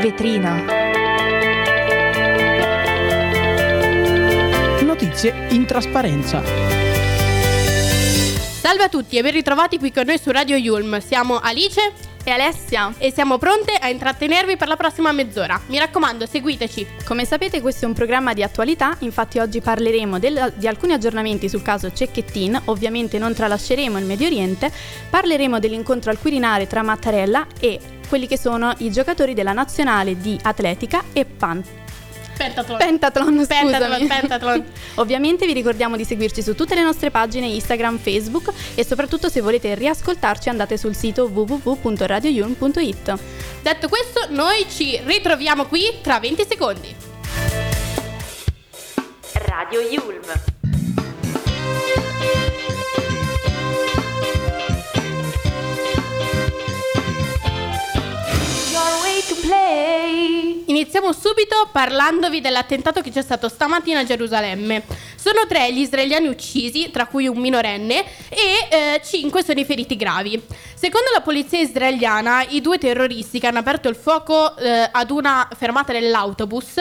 vetrina. Notizie in trasparenza. Salve a tutti e ben ritrovati qui con noi su Radio Yulm. Siamo Alice e Alessia e siamo pronte a intrattenervi per la prossima mezz'ora. Mi raccomando, seguiteci. Come sapete questo è un programma di attualità, infatti oggi parleremo del, di alcuni aggiornamenti sul caso Cecchettin, ovviamente non tralasceremo il Medio Oriente, parleremo dell'incontro al Quirinale tra Mattarella e quelli che sono i giocatori della nazionale di atletica e pan. Pentathlon. Pentathlon, Pentathlon, pentathlon. Ovviamente vi ricordiamo di seguirci su tutte le nostre pagine Instagram, Facebook e soprattutto se volete riascoltarci andate sul sito www.radioyulm.it. Detto questo, noi ci ritroviamo qui tra 20 secondi. Radio Yulm. Iniziamo subito parlandovi dell'attentato che c'è stato stamattina a Gerusalemme. Sono tre gli israeliani uccisi, tra cui un minorenne, e eh, cinque sono i feriti gravi. Secondo la polizia israeliana, i due terroristi che hanno aperto il fuoco eh, ad una fermata dell'autobus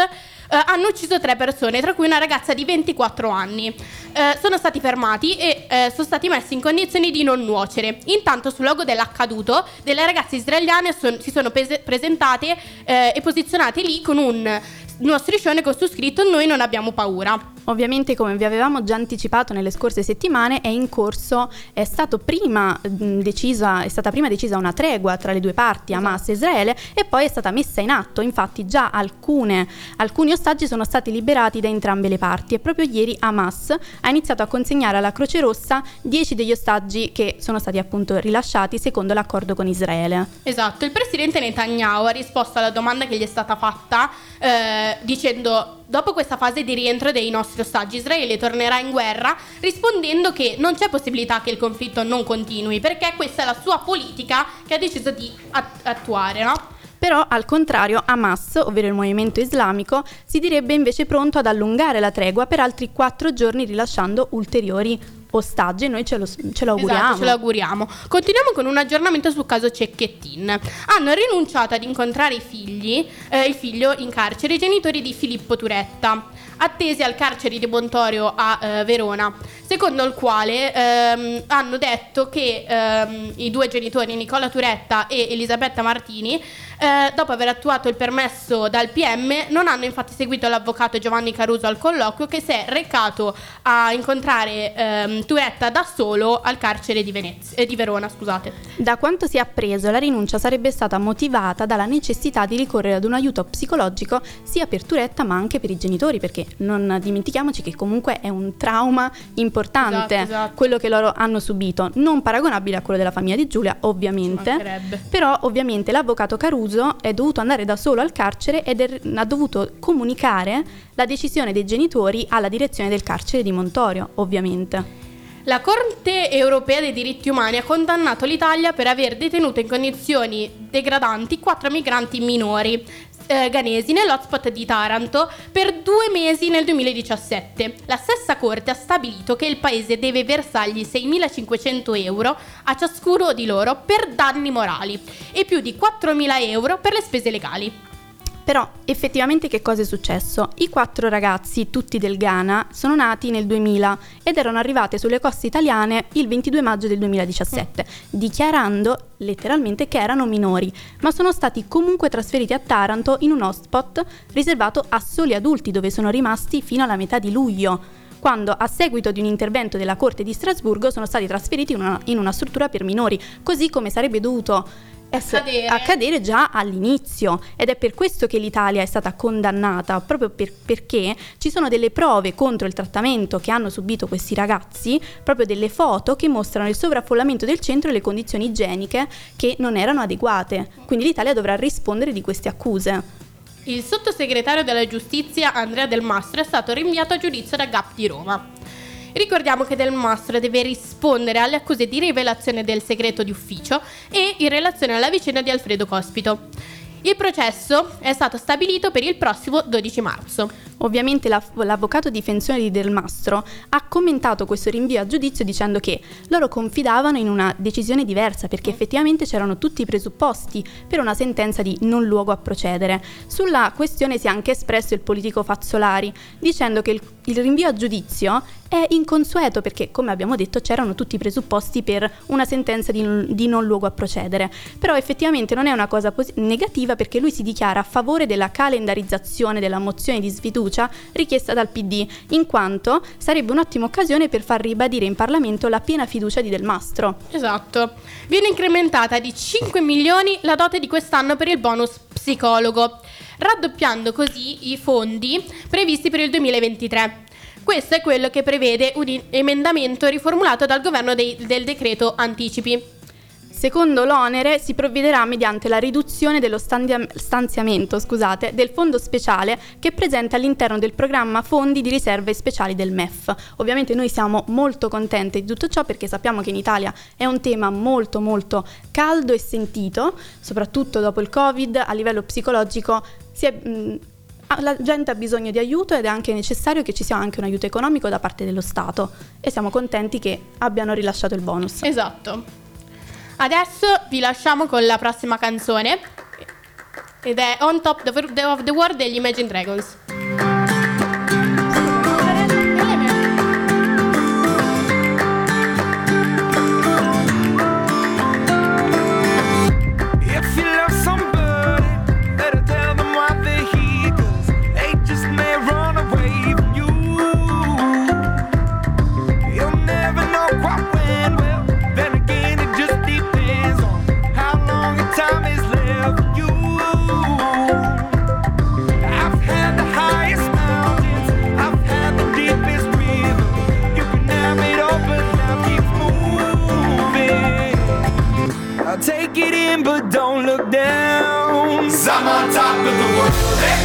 Uh, hanno ucciso tre persone, tra cui una ragazza di 24 anni. Uh, sono stati fermati e uh, sono stati messi in condizioni di non nuocere. Intanto, sul luogo dell'accaduto, delle ragazze israeliane son- si sono pese- presentate e posizionate lì con un uno striscione con su scritto Noi non abbiamo paura. Ovviamente, come vi avevamo già anticipato nelle scorse settimane, è in corso, è, prima decisa, è stata prima decisa una tregua tra le due parti, esatto. Hamas e Israele, e poi è stata messa in atto. Infatti, già alcune, alcuni ostaggi sono stati liberati da entrambe le parti e proprio ieri Hamas ha iniziato a consegnare alla Croce Rossa 10 degli ostaggi che sono stati appunto rilasciati secondo l'accordo con Israele. Esatto, il presidente Netanyahu ha risposto alla domanda che gli è stata fatta eh, dicendo dopo questa fase di rientro dei nostri ostaggi, Israele tornerà in guerra rispondendo che non c'è possibilità che il conflitto non continui, perché questa è la sua politica che ha deciso di attuare, no? Però al contrario Hamas, ovvero il movimento islamico, si direbbe invece pronto ad allungare la tregua per altri quattro giorni rilasciando ulteriori ostaggi e noi ce lo, ce lo auguriamo. Esatto, ce lo auguriamo. Continuiamo con un aggiornamento sul caso Cecchettin. Hanno rinunciato ad incontrare i figli, eh, il figlio in carcere, i genitori di Filippo Turetta, attesi al carcere di Montorio a eh, Verona, secondo il quale ehm, hanno detto che ehm, i due genitori, Nicola Turetta e Elisabetta Martini, eh, dopo aver attuato il permesso dal PM, non hanno infatti seguito l'avvocato Giovanni Caruso al colloquio che si è recato a incontrare ehm, Turetta da solo al carcere di, Venezia, eh, di Verona. Scusate. Da quanto si è appreso, la rinuncia sarebbe stata motivata dalla necessità di ricorrere ad un aiuto psicologico sia per Turetta ma anche per i genitori, perché non dimentichiamoci che comunque è un trauma importante esatto, esatto. quello che loro hanno subito, non paragonabile a quello della famiglia di Giulia, ovviamente. Però ovviamente l'avvocato Caruso Caruso è dovuto andare da solo al carcere ed è, ha dovuto comunicare la decisione dei genitori alla direzione del carcere di Montorio, ovviamente. La Corte europea dei diritti umani ha condannato l'Italia per aver detenuto in condizioni degradanti quattro migranti minori, eh, ghanesi nell'hotspot di Taranto per due mesi nel 2017. La stessa Corte ha stabilito che il paese deve versargli 6.500 euro a ciascuno di loro per danni morali e più di 4.000 euro per le spese legali. Però effettivamente che cosa è successo? I quattro ragazzi, tutti del Ghana, sono nati nel 2000 ed erano arrivati sulle coste italiane il 22 maggio del 2017, dichiarando letteralmente che erano minori, ma sono stati comunque trasferiti a Taranto in un hotspot riservato a soli adulti dove sono rimasti fino alla metà di luglio quando a seguito di un intervento della Corte di Strasburgo sono stati trasferiti in una, in una struttura per minori, così come sarebbe dovuto accadere. accadere. già all'inizio ed è per questo che l'Italia è stata condannata, proprio per, perché ci sono delle prove contro il trattamento che hanno subito questi ragazzi, proprio delle foto che mostrano il sovraffollamento del centro e le condizioni igieniche che non erano adeguate. Quindi l'Italia dovrà rispondere di queste accuse. Il sottosegretario della giustizia Andrea Del Mastro è stato rinviato a giudizio da GAP di Roma. Ricordiamo che Del Mastro deve rispondere alle accuse di rivelazione del segreto di ufficio e in relazione alla vicenda di Alfredo Cospito. Il processo è stato stabilito per il prossimo 12 marzo. Ovviamente la- l'avvocato difensore di Del Mastro ha commentato questo rinvio a giudizio dicendo che loro confidavano in una decisione diversa perché effettivamente c'erano tutti i presupposti per una sentenza di non luogo a procedere. Sulla questione si è anche espresso il politico Fazzolari dicendo che il, il rinvio a giudizio è inconsueto perché, come abbiamo detto, c'erano tutti i presupposti per una sentenza di, di non luogo a procedere. Però effettivamente non è una cosa posi- negativa perché lui si dichiara a favore della calendarizzazione della mozione di sfiducia richiesta dal PD, in quanto sarebbe un'ottima occasione per far ribadire in Parlamento la piena fiducia di Del Mastro. Esatto. Viene incrementata di 5 milioni la dote di quest'anno per il bonus psicologo, raddoppiando così i fondi previsti per il 2023. Questo è quello che prevede un emendamento riformulato dal governo dei- del decreto anticipi. Secondo l'onere si provvederà mediante la riduzione dello stanzia- stanziamento scusate, del fondo speciale che è presente all'interno del programma Fondi di riserve speciali del MEF. Ovviamente noi siamo molto contenti di tutto ciò perché sappiamo che in Italia è un tema molto molto caldo e sentito, soprattutto dopo il Covid a livello psicologico si è, mh, la gente ha bisogno di aiuto ed è anche necessario che ci sia anche un aiuto economico da parte dello Stato e siamo contenti che abbiano rilasciato il bonus. Esatto. Adesso vi lasciamo con la prossima canzone ed è On Top of the- of the World degli Imagine Dragons. Take it in, but don't look down. i I'm on top of the world, eh?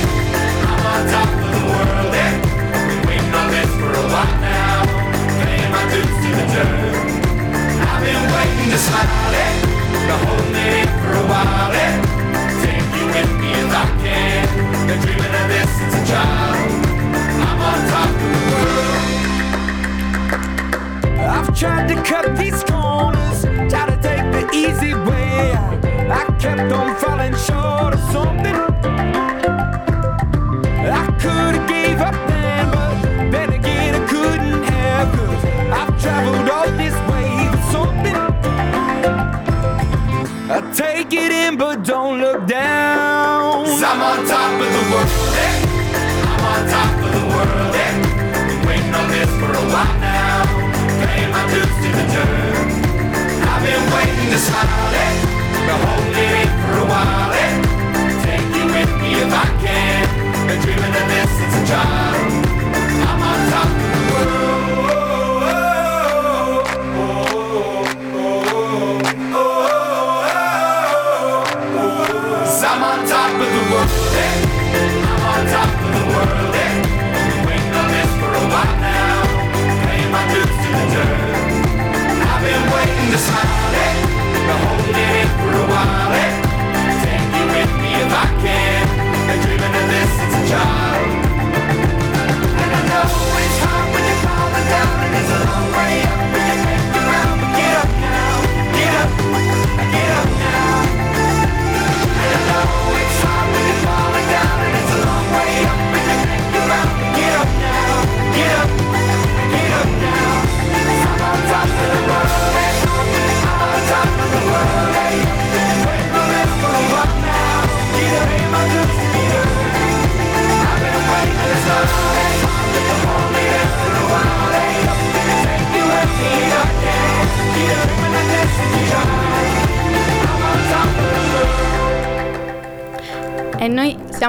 I'm on top of the world, eh? Been waiting on this for a while now. Paying my dues to the dirt. I've been waiting to smile, eh? To hold me in for a while, eh? Take you with me if I can. Been dreaming of this since a child. I'm on top of the world. I've tried to cut these corners, easy way. I kept on falling short of something. I could have gave up then, but then again I couldn't have, cause I've traveled all this way for something. I take it in, but don't look down. i I'm on top of the world, eh?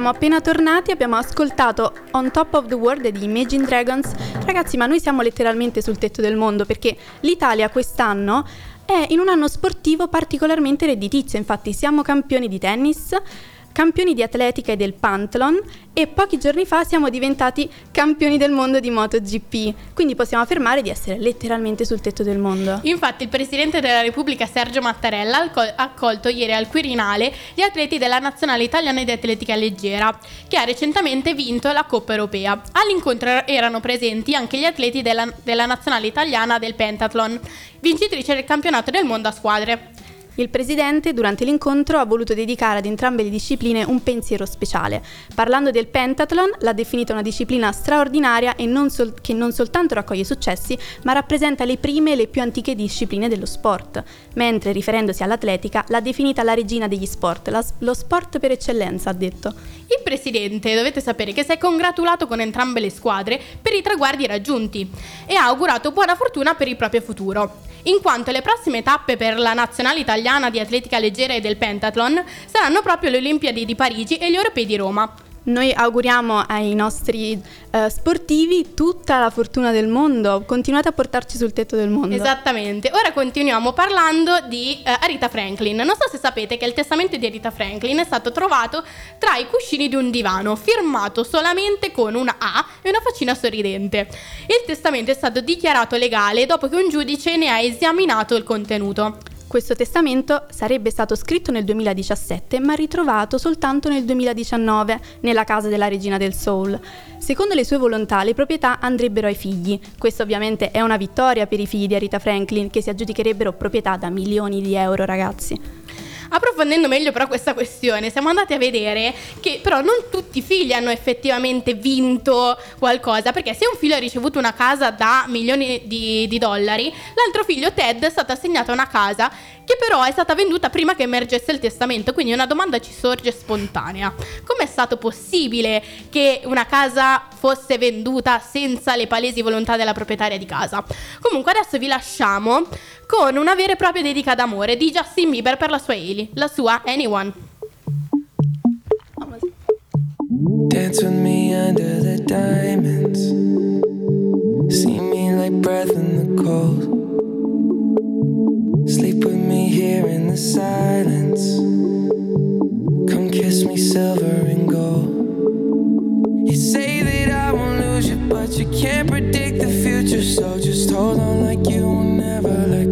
Siamo appena tornati, abbiamo ascoltato On Top of the World di Imagine Dragons. Ragazzi, ma noi siamo letteralmente sul tetto del mondo perché l'Italia quest'anno è in un anno sportivo particolarmente redditizio. Infatti siamo campioni di tennis, campioni di atletica e del Pantalon e pochi giorni fa siamo diventati campioni del mondo di MotoGP, quindi possiamo affermare di essere letteralmente sul tetto del mondo. Infatti il Presidente della Repubblica Sergio Mattarella ha acco- accolto ieri al Quirinale gli atleti della Nazionale Italiana di Atletica Leggera, che ha recentemente vinto la Coppa Europea. All'incontro erano presenti anche gli atleti della, della Nazionale Italiana del Pentathlon, vincitrice del campionato del mondo a squadre. Il presidente durante l'incontro ha voluto dedicare ad entrambe le discipline un pensiero speciale. Parlando del pentathlon, l'ha definita una disciplina straordinaria e non sol- che non soltanto raccoglie successi, ma rappresenta le prime e le più antiche discipline dello sport. Mentre, riferendosi all'atletica, l'ha definita la regina degli sport, la- lo sport per eccellenza, ha detto. Il presidente, dovete sapere che si è congratulato con entrambe le squadre per i traguardi raggiunti e ha augurato buona fortuna per il proprio futuro, in quanto le prossime tappe per la nazionale italiana di atletica leggera e del pentathlon saranno proprio le Olimpiadi di Parigi e gli Europei di Roma. Noi auguriamo ai nostri eh, sportivi tutta la fortuna del mondo. Continuate a portarci sul tetto del mondo. Esattamente. Ora continuiamo parlando di eh, Arita Franklin. Non so se sapete che il testamento di Arita Franklin è stato trovato tra i cuscini di un divano, firmato solamente con una A e una faccina sorridente. Il testamento è stato dichiarato legale dopo che un giudice ne ha esaminato il contenuto. Questo testamento sarebbe stato scritto nel 2017 ma ritrovato soltanto nel 2019 nella casa della regina del soul. Secondo le sue volontà le proprietà andrebbero ai figli. Questa ovviamente è una vittoria per i figli di Arita Franklin che si aggiudicherebbero proprietà da milioni di euro ragazzi. Approfondendo meglio però questa questione, siamo andati a vedere che però non tutti i figli hanno effettivamente vinto qualcosa, perché se un figlio ha ricevuto una casa da milioni di, di dollari, l'altro figlio Ted è stato assegnato a una casa che però è stata venduta prima che emergesse il testamento, quindi una domanda ci sorge spontanea. Come è stato possibile che una casa fosse venduta senza le palesi volontà della proprietaria di casa? Comunque adesso vi lasciamo con una vera e propria dedica d'amore di Justin Bieber per la sua Hailey, la sua Anyone. Dance with me under the diamonds. See me like breath in the cold. Sleep with me here in the silence. Come kiss me silver and gold. You say that I won't lose you, but you can't predict the future. So just hold on like you will never let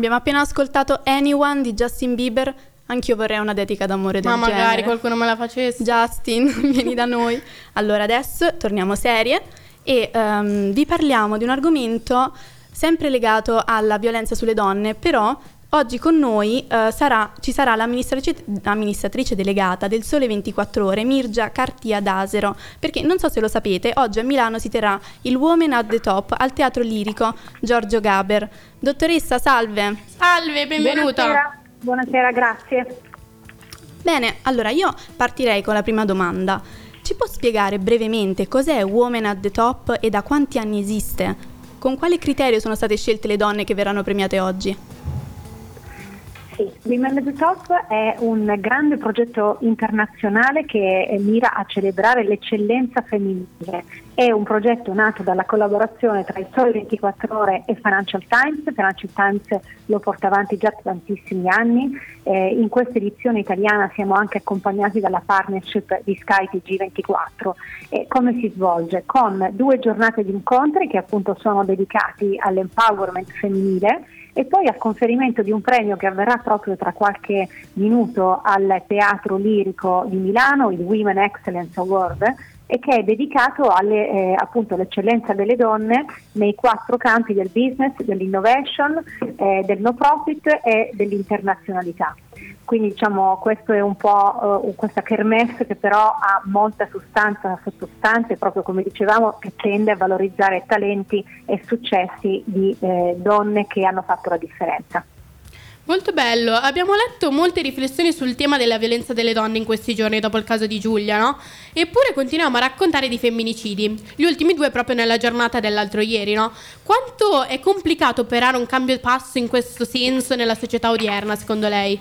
Abbiamo appena ascoltato Anyone di Justin Bieber. Anch'io vorrei una dedica d'amore del Ma magari genere. qualcuno me la facesse. Justin, vieni da noi. Allora, adesso torniamo serie e ehm, vi parliamo di un argomento sempre legato alla violenza sulle donne, però oggi con noi eh, sarà- ci sarà l'amministratrice, amministratrice delegata del Sole 24 Ore, Mirgia Cartia d'Asero, perché non so se lo sapete, oggi a Milano si terrà il Women at the Top al Teatro Lirico Giorgio Gaber. Dottoressa, salve. Salve, benvenuta. Buonasera, buonasera, grazie. Bene, allora io partirei con la prima domanda. Ci può spiegare brevemente cos'è Women at the Top e da quanti anni esiste? Con quale criterio sono state scelte le donne che verranno premiate oggi? Sì, Women at the Top è un grande progetto internazionale che eh, mira a celebrare l'eccellenza femminile. È un progetto nato dalla collaborazione tra il Sole 24 Ore e Financial Times. Financial Times lo porta avanti già da tantissimi anni. Eh, in questa edizione italiana siamo anche accompagnati dalla partnership di Sky TG24. E come si svolge? Con due giornate di incontri che appunto sono dedicati all'empowerment femminile e poi al conferimento di un premio che avverrà proprio tra qualche minuto al Teatro Lirico di Milano, il Women Excellence Award, e che è dedicato alle, eh, appunto all'eccellenza delle donne nei quattro campi del business, dell'innovation, eh, del no profit e dell'internazionalità. Quindi diciamo questo è un po' eh, questa kermesse che però ha molta sostanza, sottostante, proprio come dicevamo, che tende a valorizzare talenti e successi di eh, donne che hanno fatto la differenza. Molto bello. Abbiamo letto molte riflessioni sul tema della violenza delle donne in questi giorni dopo il caso di Giulia, no? Eppure continuiamo a raccontare di femminicidi. Gli ultimi due proprio nella giornata dell'altro ieri, no? Quanto è complicato operare un cambio di passo in questo senso nella società odierna, secondo lei?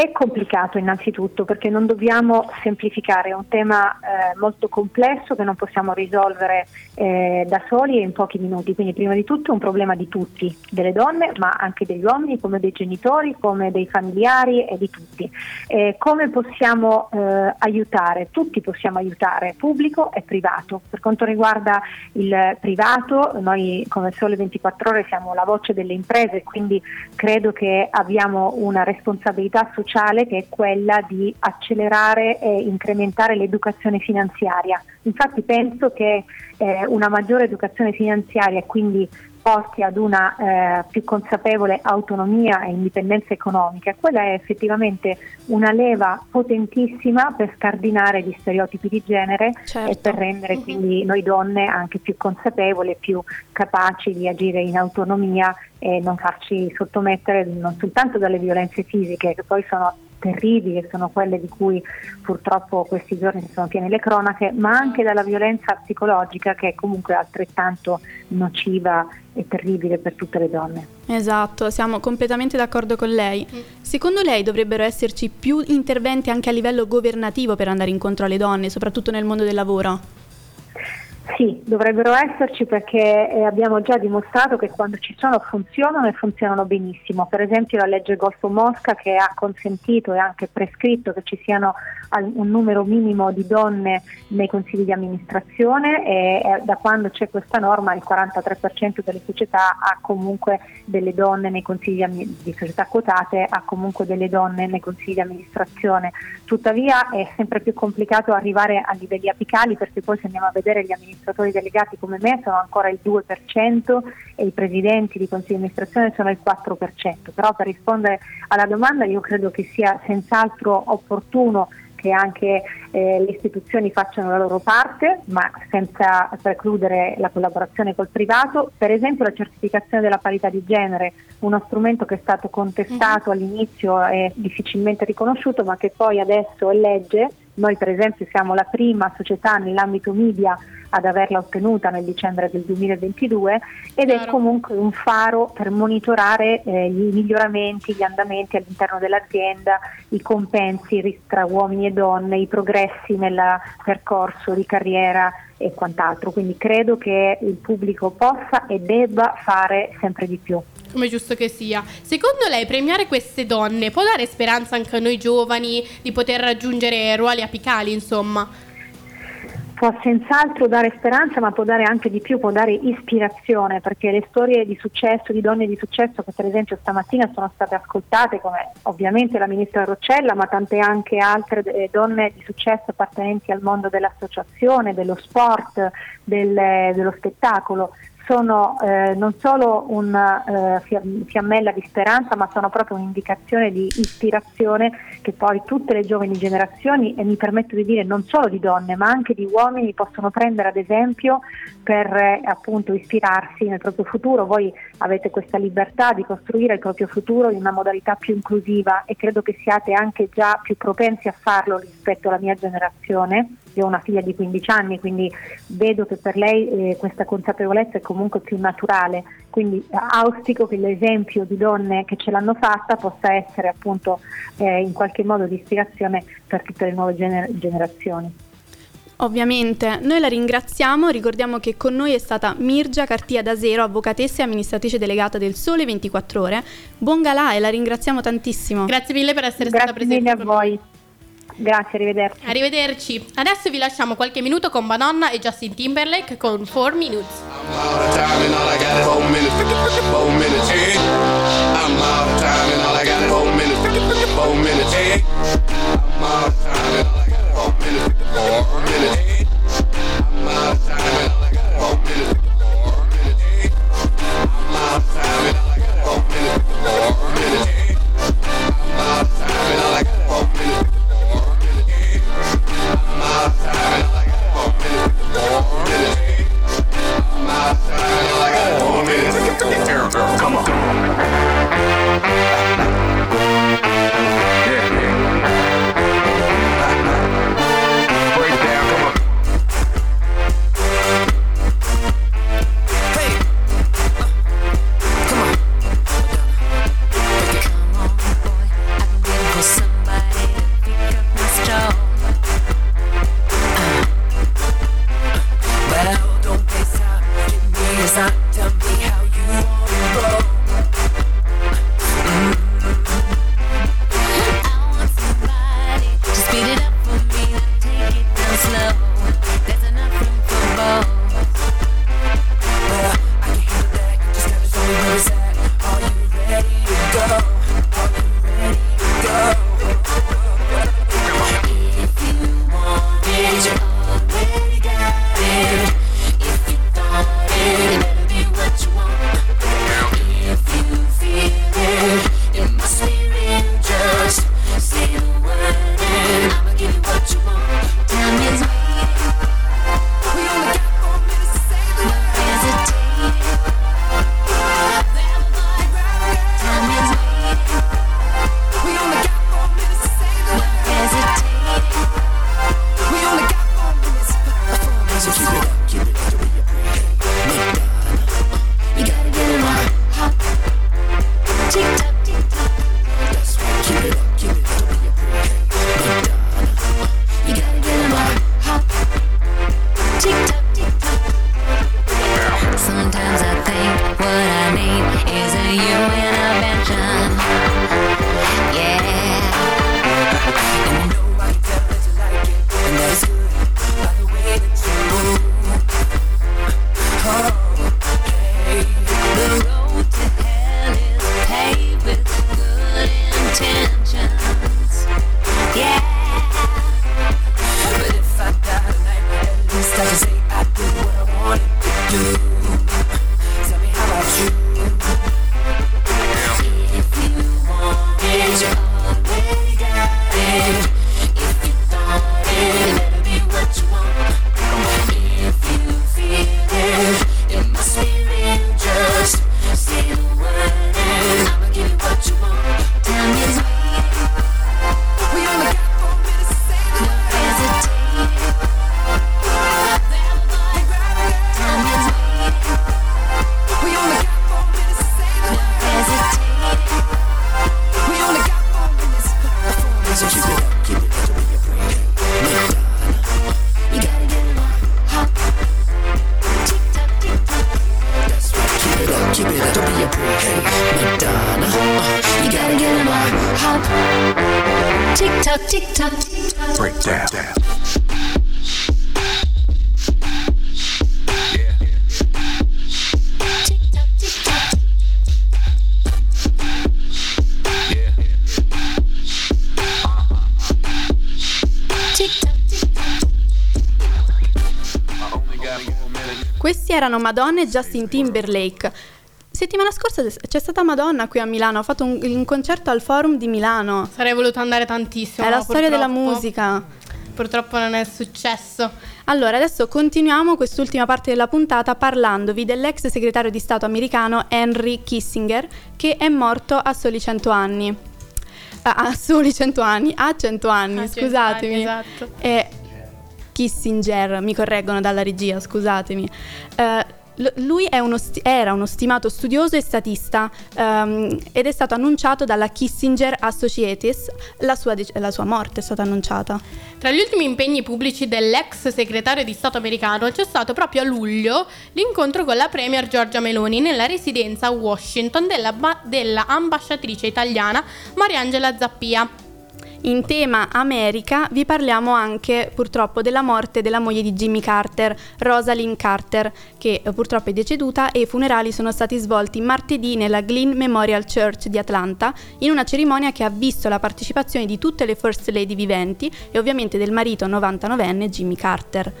È complicato innanzitutto perché non dobbiamo semplificare, è un tema eh, molto complesso che non possiamo risolvere eh, da soli e in pochi minuti, quindi prima di tutto è un problema di tutti, delle donne ma anche degli uomini, come dei genitori, come dei familiari e di tutti. Eh, come possiamo eh, aiutare? Tutti possiamo aiutare, pubblico e privato. Per quanto riguarda il privato, noi come Sole 24 ore siamo la voce delle imprese, quindi credo che abbiamo una responsabilità sociale che è quella di accelerare e incrementare l'educazione finanziaria. Infatti penso che eh, una maggiore educazione finanziaria e quindi porti ad una eh, più consapevole autonomia e indipendenza economica, quella è effettivamente una leva potentissima per scardinare gli stereotipi di genere Certo. e per rendere quindi noi donne anche più consapevoli e più capaci di agire in autonomia e non farci sottomettere non soltanto dalle violenze fisiche che poi sono terribili, che sono quelle di cui purtroppo questi giorni sono piene le cronache, ma anche dalla violenza psicologica che è comunque altrettanto nociva e terribile per tutte le donne. Esatto, siamo completamente d'accordo con lei. Secondo lei dovrebbero esserci più interventi anche a livello governativo per andare incontro alle donne, soprattutto nel mondo del lavoro? Sì, dovrebbero esserci perché eh, abbiamo già dimostrato che quando ci sono funzionano e funzionano benissimo. Per esempio la legge Golfo Mosca che ha consentito e anche prescritto che ci siano un numero minimo di donne nei consigli di amministrazione e eh, da quando c'è questa norma il 43% delle società ha comunque delle donne nei consigli di società quotate, ha comunque delle donne nei consigli di amministrazione. Tuttavia è sempre più complicato arrivare a livelli apicali perché poi se andiamo a vedere gli amministratori delegati come me sono ancora il 2% e i presidenti di consigli di amministrazione sono il 4%. Però per rispondere alla domanda io credo che sia senz'altro opportuno che anche eh, le istituzioni facciano la loro parte, ma senza precludere la collaborazione col privato. Per esempio la certificazione della parità di genere, uno strumento che è stato contestato all'inizio e difficilmente riconosciuto, ma che poi adesso è legge. Noi per esempio siamo la prima società nell'ambito media ad averla ottenuta nel dicembre del 2022 ed è comunque un faro per monitorare eh, i miglioramenti, gli andamenti all'interno dell'azienda, i compensi tra uomini e donne, i progressi nel percorso di carriera e quant'altro. Quindi credo che il pubblico possa e debba fare sempre di più. Come giusto che sia. Secondo lei premiare queste donne può dare speranza anche a noi giovani di poter raggiungere ruoli apicali, insomma? può senz'altro dare speranza, ma può dare anche di più, può dare ispirazione, perché le storie di successo, di donne di successo che per esempio stamattina sono state ascoltate, come ovviamente la ministra Roccella, ma tante anche altre eh, donne di successo appartenenti al mondo dell'associazione, dello sport, del- dello spettacolo, sono eh, non solo una eh, fiam- fiammella di speranza, ma sono proprio un'indicazione di ispirazione che poi tutte le giovani generazioni, e mi permetto di dire non solo di donne, ma anche di uomini, possono prendere ad esempio per eh, appunto ispirarsi nel proprio futuro. Voi avete questa libertà di costruire il proprio futuro in una modalità più inclusiva e credo che siate anche già più propensi a farlo rispetto alla mia generazione. Io ho una figlia di 15 anni, quindi vedo che per lei eh, questa consapevolezza è comunque più naturale. Quindi eh, auspico che l'esempio di donne che ce l'hanno fatta possa essere appunto eh, in qualche modo di ispirazione per tutte le nuove gener- generazioni. Ovviamente, noi la ringraziamo, ricordiamo che con noi è stata Mirgia Cartia Dasero, avvocatessa e amministratrice delegata del Sole 24 Ore. Buon galà e la ringraziamo tantissimo. Grazie mille per essere stata Grazie presente. mille a voi. Grazie, arrivederci. Arrivederci. Adesso vi lasciamo qualche minuto con Madonna e Justin Timberlake con 4 Minutes. all tock, tick tock, tick tock. Breakdown. Breakdown. Questi erano Madonna e Justin Timberlake Settimana scorsa c'è stata Madonna qui a Milano, ha fatto un, un concerto al Forum di Milano. Sarei voluto andare tantissimo. È la storia della purtroppo- musica. Purtroppo non è successo. Allora, adesso continuiamo quest'ultima parte della puntata parlandovi dell'ex segretario di Stato americano Henry Kissinger, che è morto a soli 100 anni. Ah, a soli 100 anni, a 100 anni, A 100 scusatemi. anni, esatto. E Kissinger, mi correggono dalla regia, scusatemi. Eh, l- lui uno sti- era uno stimato studioso e statista ehm, ed è stato annunciato dalla Kissinger Associates, la sua, dec- la sua morte è stata annunciata. Tra gli ultimi impegni pubblici dell'ex segretario di Stato americano c'è stato proprio a luglio l'incontro con la premier Giorgia Meloni nella residenza a Washington della, ba- della ambasciatrice italiana Mariangela Zappia. In tema America vi parliamo anche purtroppo della morte della moglie di Jimmy Carter, Rosalind Carter, che eh, purtroppo è deceduta e i funerali sono stati svolti martedì nella Glen Memorial Church di Atlanta in una cerimonia che ha visto la partecipazione di tutte le First Lady viventi e ovviamente del marito 99enne Jimmy Carter.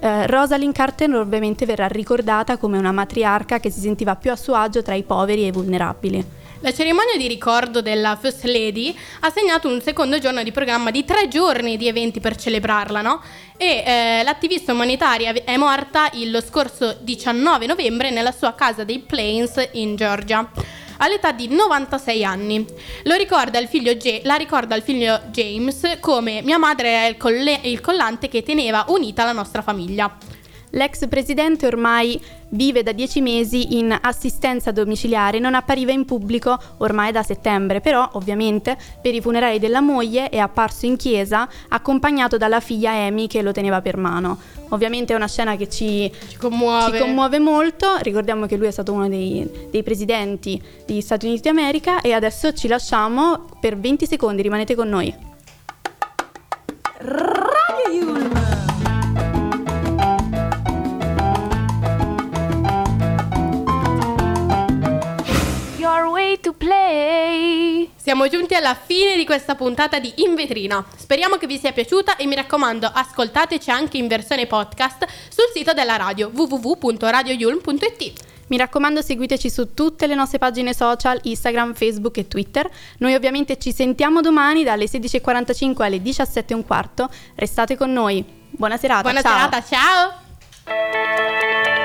Eh, Rosalind Carter ovviamente verrà ricordata come una matriarca che si sentiva più a suo agio tra i poveri e i vulnerabili. La cerimonia di ricordo della First Lady ha segnato un secondo giorno di programma di tre giorni di eventi per celebrarla, no? E eh, l'attivista umanitaria è morta il scorso 19 novembre nella sua casa dei Plains in Georgia. All'età di 96 anni. Lo ricorda Ja- la ricorda il figlio James come mia madre era il, colle- il collante che teneva unita la nostra famiglia. L'ex presidente ormai vive da dieci mesi in assistenza domiciliare, non appariva in pubblico ormai da settembre, però ovviamente per i funerali della moglie è apparso in chiesa accompagnato dalla figlia Amy che lo teneva per mano. Ovviamente è una scena che ci, Ci commuove. ci commuove molto, ricordiamo che lui è stato uno dei, dei presidenti degli Stati Uniti d'America e adesso ci lasciamo per 20 secondi, rimanete con noi. Your play. Siamo giunti alla fine di questa puntata di In Vetrina. Speriamo che vi sia piaciuta e mi raccomando, ascoltateci anche in versione podcast sul sito della radio www.radioyulm.it. Mi raccomando seguiteci su tutte le nostre pagine social, Instagram, Facebook e Twitter. Noi ovviamente ci sentiamo domani dalle 16.45 alle 17.15. Restate con noi. Buona serata. Buona ciao. serata, ciao!